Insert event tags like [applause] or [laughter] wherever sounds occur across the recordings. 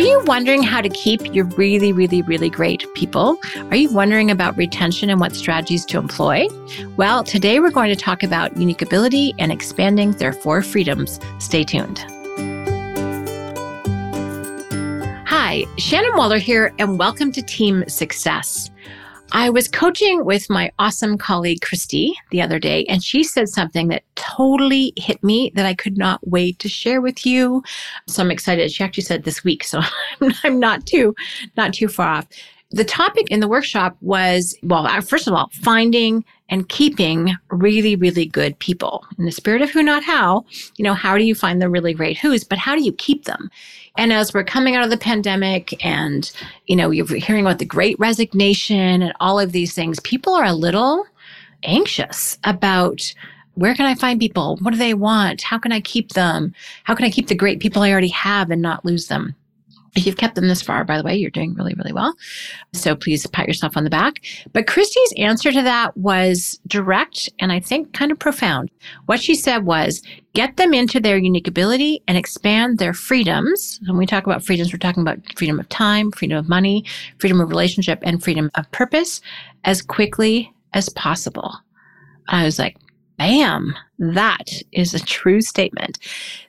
Are you wondering how to keep your really, really, really great people? Are you wondering about retention and what strategies to employ? Well, today we're going to talk about unique ability and expanding their four freedoms. Stay tuned. Hi, Shannon Waller here, and welcome to Team Success. I was coaching with my awesome colleague, Christy, the other day, and she said something that totally hit me that I could not wait to share with you. So I'm excited. She actually said this week, so [laughs] I'm not too, not too far off. The topic in the workshop was, well, first of all, finding and keeping really, really good people. In the spirit of who, not how, you know, how do you find the really great who's, but how do you keep them? And as we're coming out of the pandemic and, you know, you're hearing about the great resignation and all of these things, people are a little anxious about where can I find people? What do they want? How can I keep them? How can I keep the great people I already have and not lose them? If you've kept them this far, by the way, you're doing really, really well. So please pat yourself on the back. But Christy's answer to that was direct and I think kind of profound. What she said was get them into their unique ability and expand their freedoms. When we talk about freedoms, we're talking about freedom of time, freedom of money, freedom of relationship, and freedom of purpose as quickly as possible. I was like, Bam, that is a true statement.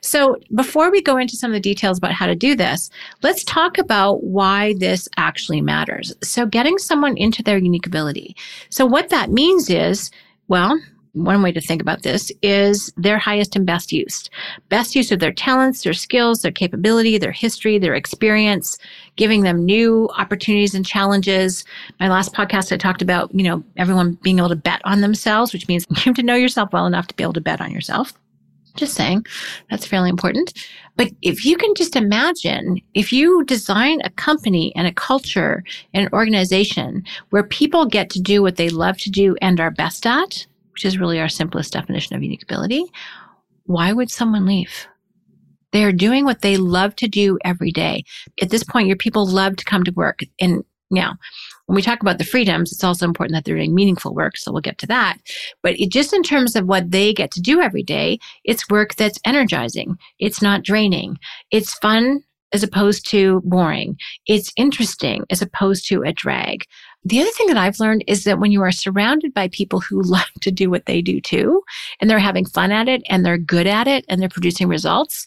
So, before we go into some of the details about how to do this, let's talk about why this actually matters. So, getting someone into their unique ability. So, what that means is, well, one way to think about this is their highest and best use. Best use of their talents, their skills, their capability, their history, their experience, giving them new opportunities and challenges. My last podcast, I talked about, you know, everyone being able to bet on themselves, which means [laughs] you have to know yourself well enough to be able to bet on yourself. Just saying, that's fairly important. But if you can just imagine, if you design a company and a culture and an organization where people get to do what they love to do and are best at, which is really our simplest definition of unique ability, why would someone leave? They're doing what they love to do every day. At this point, your people love to come to work. And now, when we talk about the freedoms, it's also important that they're doing meaningful work. So we'll get to that. But it, just in terms of what they get to do every day, it's work that's energizing. It's not draining. It's fun as opposed to boring. It's interesting as opposed to a drag. The other thing that I've learned is that when you are surrounded by people who [laughs] love to do what they do too, and they're having fun at it and they're good at it and they're producing results,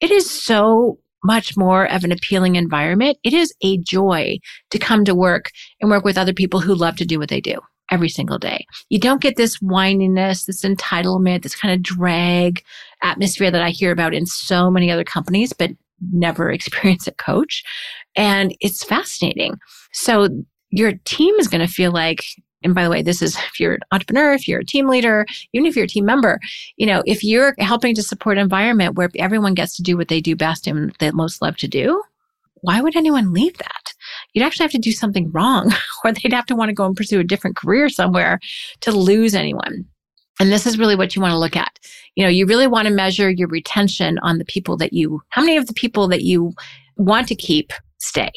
it is so much more of an appealing environment. It is a joy to come to work and work with other people who love to do what they do every single day. You don't get this whininess, this entitlement, this kind of drag atmosphere that I hear about in so many other companies, but never [laughs] experience at Coach. And it's fascinating. So your team is going to feel like and by the way, this is [laughs] if you're an entrepreneur, if you're a team leader, even if you're a team member, you know, if you're helping to support an environment where everyone gets to do what they do best and they most love to do, why would anyone leave that? You'd actually have to do something wrong, [laughs] or they'd have to want to go and pursue a different career somewhere to lose anyone. And this is really what you want to look at. You know, you really want to measure your retention on the people that you, how many of the people that you want to keep stay?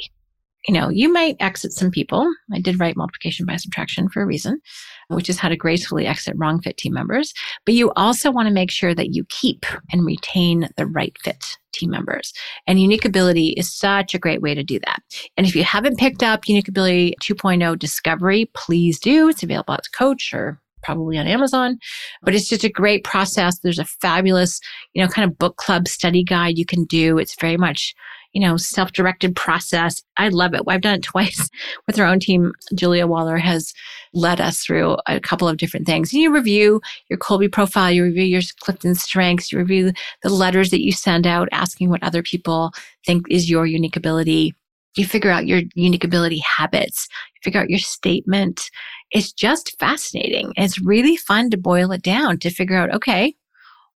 You know, you might exit some people. I did write multiplication by subtraction for a reason, which is how to gracefully exit wrong fit team members. But you also want to make sure that you keep and retain the right fit team members. And unique ability is such a great way to do that. And if you haven't picked up unique ability 2.0 discovery, please do. It's available as coach or probably on Amazon, but it's just a great process. There's a fabulous, you know, kind of book club study guide you can do. It's very much you know, self-directed process. I love it. I've done it twice [laughs] with our own team. Julia Waller has led us through a couple of different things. You review your Kolbe profile, you review your Clifton strengths, you review the letters that you send out asking what other people think is your unique ability. You figure out your unique ability habits, you figure out your statement. It's just fascinating. It's really fun to boil it down to figure out, okay,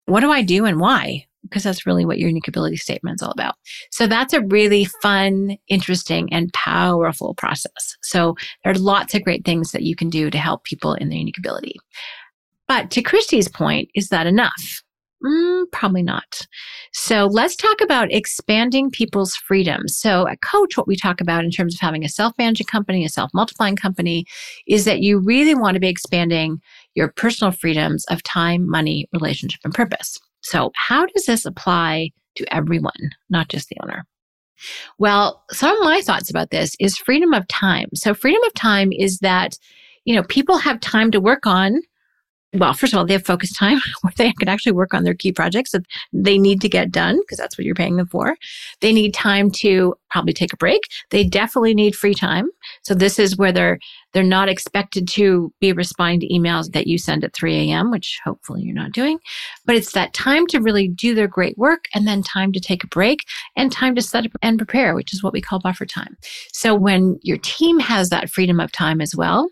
what do I do and why? Because that's really what your unique ability statement is all about. So that's a really fun, interesting, and powerful process. So there are lots of great things that you can do to help people in their unique ability. But to Christy's point, is that enough? Mm, probably not. So let's talk about expanding people's freedom. So at Coach, what we talk about in terms of having a self-managing company, a self-multiplying company, is that you really want to be expanding your personal freedoms of time, money, relationship, and purpose. So, how does this apply to everyone, not just the owner? Well, some of my thoughts about this is freedom of time. So, freedom of time is that, you know, people have time to work on well, first of all, they have focus time [laughs] where they can actually work on their key projects that they need to get done because that's what you're paying them for. They need time to probably take a break. They definitely need free time. So this is where they're they're not expected to be responding to emails that you send at 3 a.m., which hopefully you're not doing. But it's that time to really do their great work and then time to take a break and time to set up and prepare, which is what we call buffer time. So when your team has that freedom of time as well,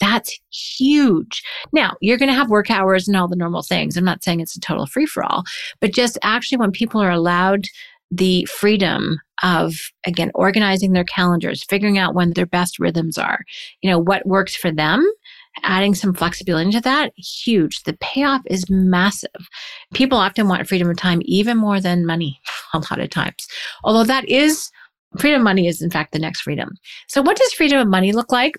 that's huge. Now, you're going to have work hours and all the normal things. I'm not saying it's a total free for all, but just actually when people are allowed the freedom of again organizing their calendars figuring out when their best rhythms are you know what works for them adding some flexibility into that huge the payoff is massive people often want freedom of time even more than money [laughs] a lot of times although that is freedom of money is in fact the next freedom so what does freedom of money look like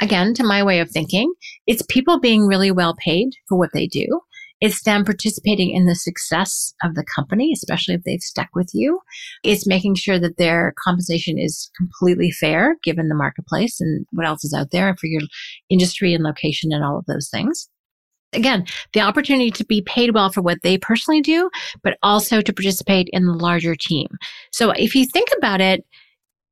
again, to my way of thinking, it's people being really well paid for what they do. It's them participating in the success of the company, especially if they've stuck with you. It's making sure that their compensation is completely fair given the marketplace and what else is out there for your industry and location and all of those things. Again, the opportunity to be paid well for what they personally do, but also to participate in the larger team. So if you think about it,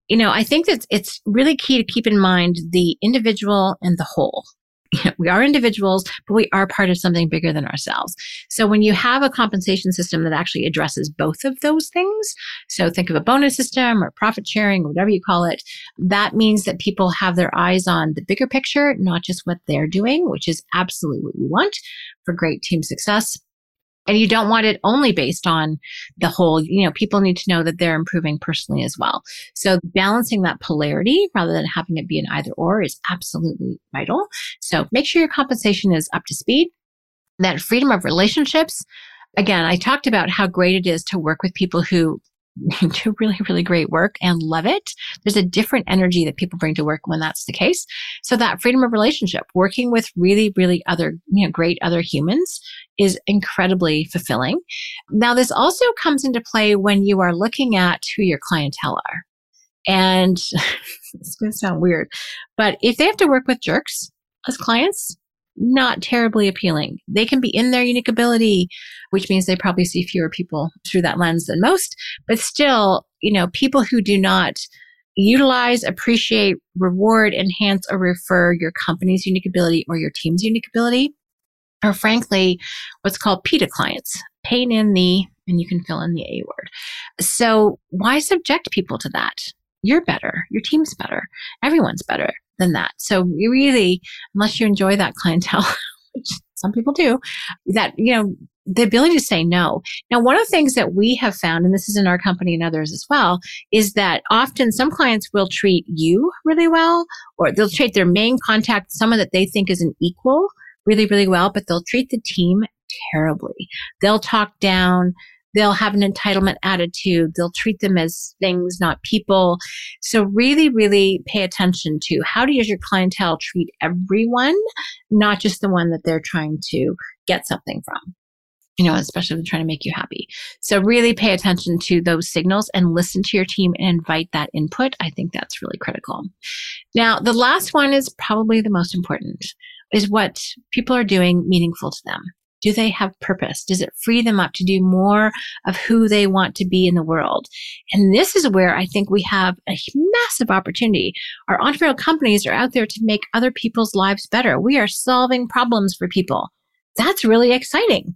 you know, I think that it's really key to keep in mind the individual and the whole. [laughs] You know, we are individuals, but we are part of something bigger than ourselves. So when you have a compensation system that actually addresses both of those things, so think of a bonus system or profit sharing, or whatever you call it, that means that people have their eyes on the bigger picture, not just what they're doing, which is absolutely what we want for great team success. And you don't want it only based on the whole, you know, people need to know that they're improving personally as well. So balancing that polarity rather than having it be an either or is absolutely vital. So make sure your compensation is up to speed. That freedom of relationships. Again, I talked about how great it is to work with people who [laughs] do really, really great work and love it. There's a different energy that people bring to work when that's the case. So that freedom of relationship, working with really, really other, you know, great other humans is incredibly fulfilling. Now, this also comes into play when you are looking at who your clientele are. And it's going to sound weird, but if they have to work with jerks as clients, not terribly appealing. They can be in their unique ability, which means they probably see fewer people through that lens than most, but still, you know, people who do not utilize, appreciate, reward, enhance, or refer your company's unique ability or your team's unique ability are frankly what's called PITA clients, pain in the, and you can fill in the A word. So why subject people to that? You're better. Your team's better. Everyone's better than that. So really, unless you enjoy that clientele, [laughs] which some people do, that, you know, the ability to say no. Now, one of the things that we have found, and this is in our company and others as well, is that often some clients will treat you really well, or they'll treat their main contact, someone that they think is an equal, really, really well, but they'll treat the team terribly. They'll talk down they'll have an entitlement attitude. They'll treat them as things, not people. So really, really pay attention to how does your clientele treat everyone, not just the one that they're trying to get something from. You know, especially they're trying to make you happy. So really pay attention to those signals and listen to your team and invite that input. I think that's really critical. Now, the last one is probably the most important is what people are doing meaningful to them. Do they have purpose? Does it free them up to do more of who they want to be in the world? And this is where I think we have a massive opportunity. Our entrepreneurial companies are out there to make other people's lives better. We are solving problems for people. That's really exciting.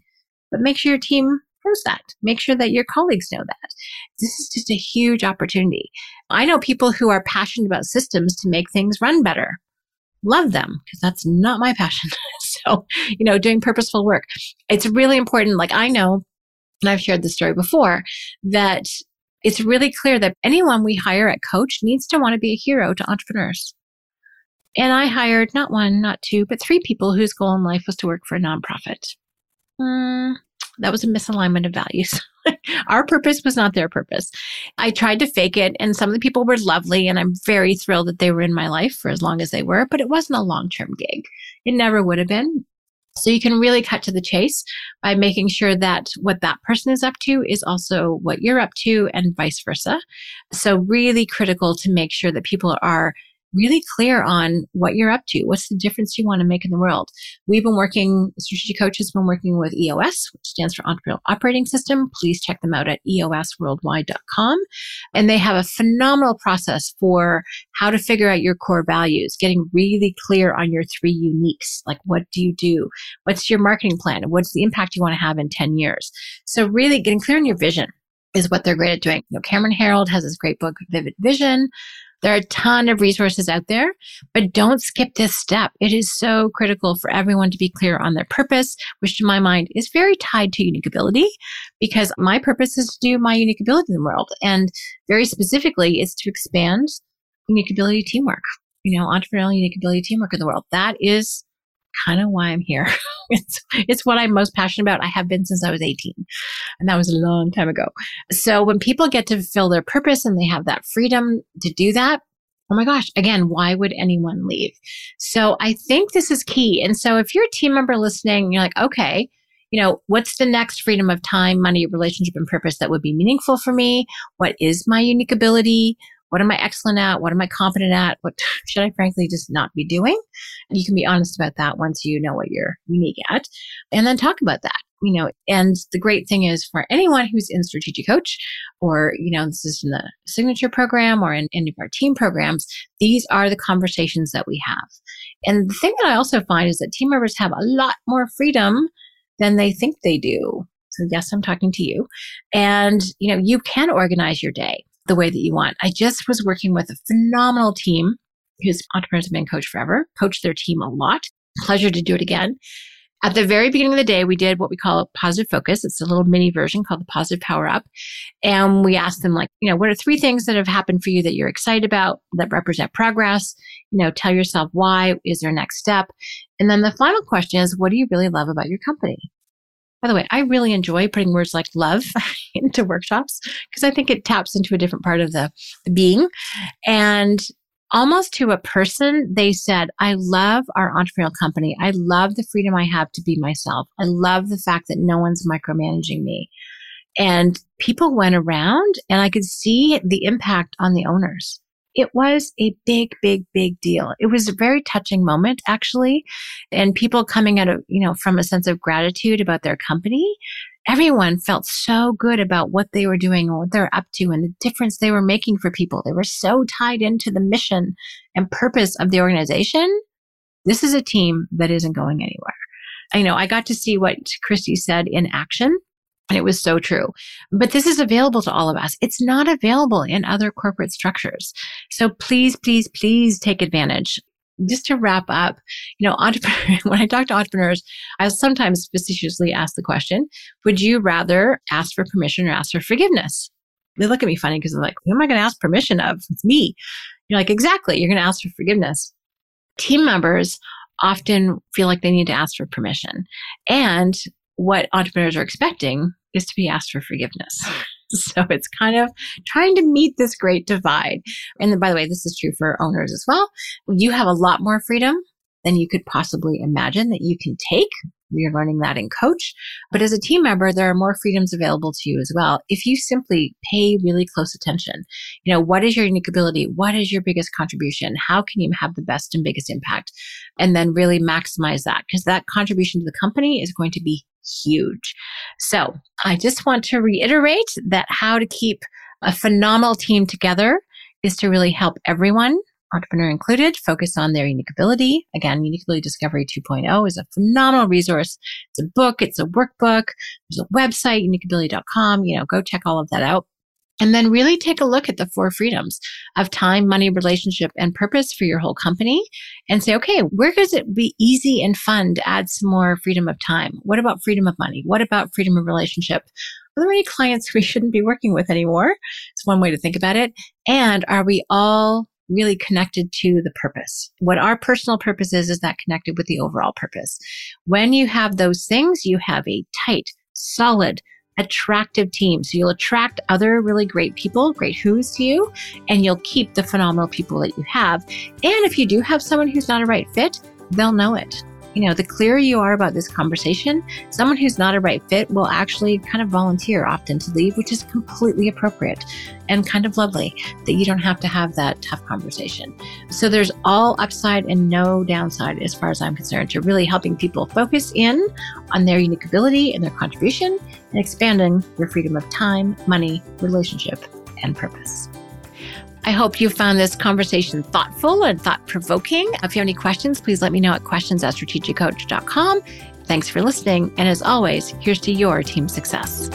But make sure your team knows that. Make sure that your colleagues know that. This is just a huge opportunity. I know people who are passionate about systems to make things run better love them because that's not my passion. [laughs] [laughs] so, you know, doing purposeful work. It's really important. Like I know, and I've shared this story before, that it's really clear that anyone we hire at Coach needs to want to be a hero to entrepreneurs. And I hired not one, not two, but three people whose goal in life was to work for a nonprofit. Mm, that was a misalignment of values. [laughs] Our purpose was not their purpose. I tried to fake it, and some of the people were lovely, and I'm very thrilled that they were in my life for as long as they were, but it wasn't a long term gig. It never would have been. So you can really cut to the chase by making sure that what that person is up to is also what you're up to and vice versa. So really critical to make sure that people are really clear on what you're up to. What's the difference you want to make in the world? We've been working, Strategic Coach has been working with EOS, which stands for Entrepreneurial Operating System. Please check them out at eosworldwide.com. And they have a phenomenal process for how to figure out your core values, getting really clear on your three uniques. Like, what do you do? What's your marketing plan? What's the impact you want to have in 10 years? So really getting clear on your vision is what they're great at doing. You know, Cameron Herold has this great book, Vivid Vision. There are a ton of resources out there, but don't skip this step. It is so critical for everyone to be clear on their purpose, which to my mind is very tied to unique ability because my purpose is to do my unique ability in the world. And very specifically is to expand unique ability teamwork, you know, entrepreneurial unique ability teamwork in the world. That is kind of why I'm here. [laughs] it's, it's what I'm most passionate about. I have been since I was 18 and that was a long time ago. So when people get to fulfill their purpose and they have that freedom to do that, oh my gosh, again, why would anyone leave? So I think this is key. And so if you're a team member listening, you're like, okay, you know, what's the next freedom of time, money, relationship, and purpose that would be meaningful for me? What is my unique ability? What am I excellent at? What am I competent at? What [laughs] should I frankly just not be doing? And you can be honest about that once you know what you're unique at and then talk about that. You know, and the great thing is for anyone who's in strategic coach or, you know, this is in the signature program or in any of our team programs, these are the conversations that we have. And the thing that I also find is that team members have a lot more freedom than they think they do. So yes, I'm talking to you. And, you know, you can organize your day the way that you want. I just was working with a phenomenal team whose entrepreneurs have been coached forever, coached their team a lot. Pleasure to do it again. At the very beginning of the day, we did what we call a positive focus. It's a little mini version called the positive power up. And we asked them like, you know, what are three things that have happened for you that you're excited about that represent progress? You know, tell yourself why is their next step. And then the final question is, what do you really love about your company? By the way, I really enjoy putting words like love [laughs] into workshops because I think it taps into a different part of the, the being. And almost to a person, they said, I love our entrepreneurial company. I love the freedom I have to be myself. I love the fact that no one's micromanaging me. And people went around and I could see the impact on the owners it was a big, big, big deal. It was a very touching moment, actually. And people coming out of, you know, from a sense of gratitude about their company. Everyone felt so good about what they were doing and what they're up to and the difference they were making for people. They were so tied into the mission and purpose of the organization. This is a team that isn't going anywhere. I know I got to see what Christy said in action and it was so true. But this is available to all of us. It's not available in other corporate structures. So please, please, please take advantage. Just to wrap up, you know, [laughs] when I talk to entrepreneurs, I sometimes facetiously ask the question, would you rather ask for permission or ask for forgiveness? They look at me funny because they're like, who am I going to ask permission of? It's me. You're like, exactly. You're going to ask for forgiveness. Team members often feel like they need to ask for permission. And what entrepreneurs are expecting is to be asked for forgiveness. [laughs] So it's kind of trying to meet this great divide. And then, by the way, this is true for owners as well. You have a lot more freedom than you could possibly imagine that you can take you're learning that in coach. But as a team member, there are more freedoms available to you as well. If you simply pay really close attention, you know, what is your unique ability? What is your biggest contribution? How can you have the best and biggest impact? And then really maximize that because that contribution to the company is going to be huge. So I just want to reiterate that how to keep a phenomenal team together is to really help everyone entrepreneur included, focus on their unique ability. Again, Unique Ability Discovery 2.0 is a phenomenal resource. It's a book, it's a workbook, there's a website, uniqueability.com. You know, go check all of that out. And then really take a look at the four freedoms of time, money, relationship, and purpose for your whole company and say, okay, where does it be easy and fun to add some more freedom of time? What about freedom of money? What about freedom of relationship? Are there any clients [laughs] we shouldn't be working with anymore? It's one way to think about it. And are we all really connected to the purpose. What our personal purpose is, is that connected with the overall purpose. When you have those things, you have a tight, solid, attractive team. So you'll attract other really great people, great who's to you, and you'll keep the phenomenal people that you have. And if you do have someone who's not a right fit, they'll know it. you know, the clearer you are about this conversation, someone who's not a right fit will actually kind of volunteer often to leave, which is completely appropriate and kind of lovely that you don't have to have that tough conversation. So there's all upside and no downside as far as I'm concerned to really helping people focus in on their unique ability and their contribution and expanding your freedom of time, money, relationship, and purpose. I hope you found this conversation thoughtful and thought provoking. If you have any questions, please let me know at questions at strategiccoach.com. Thanks for listening. And as always, here's to your team success.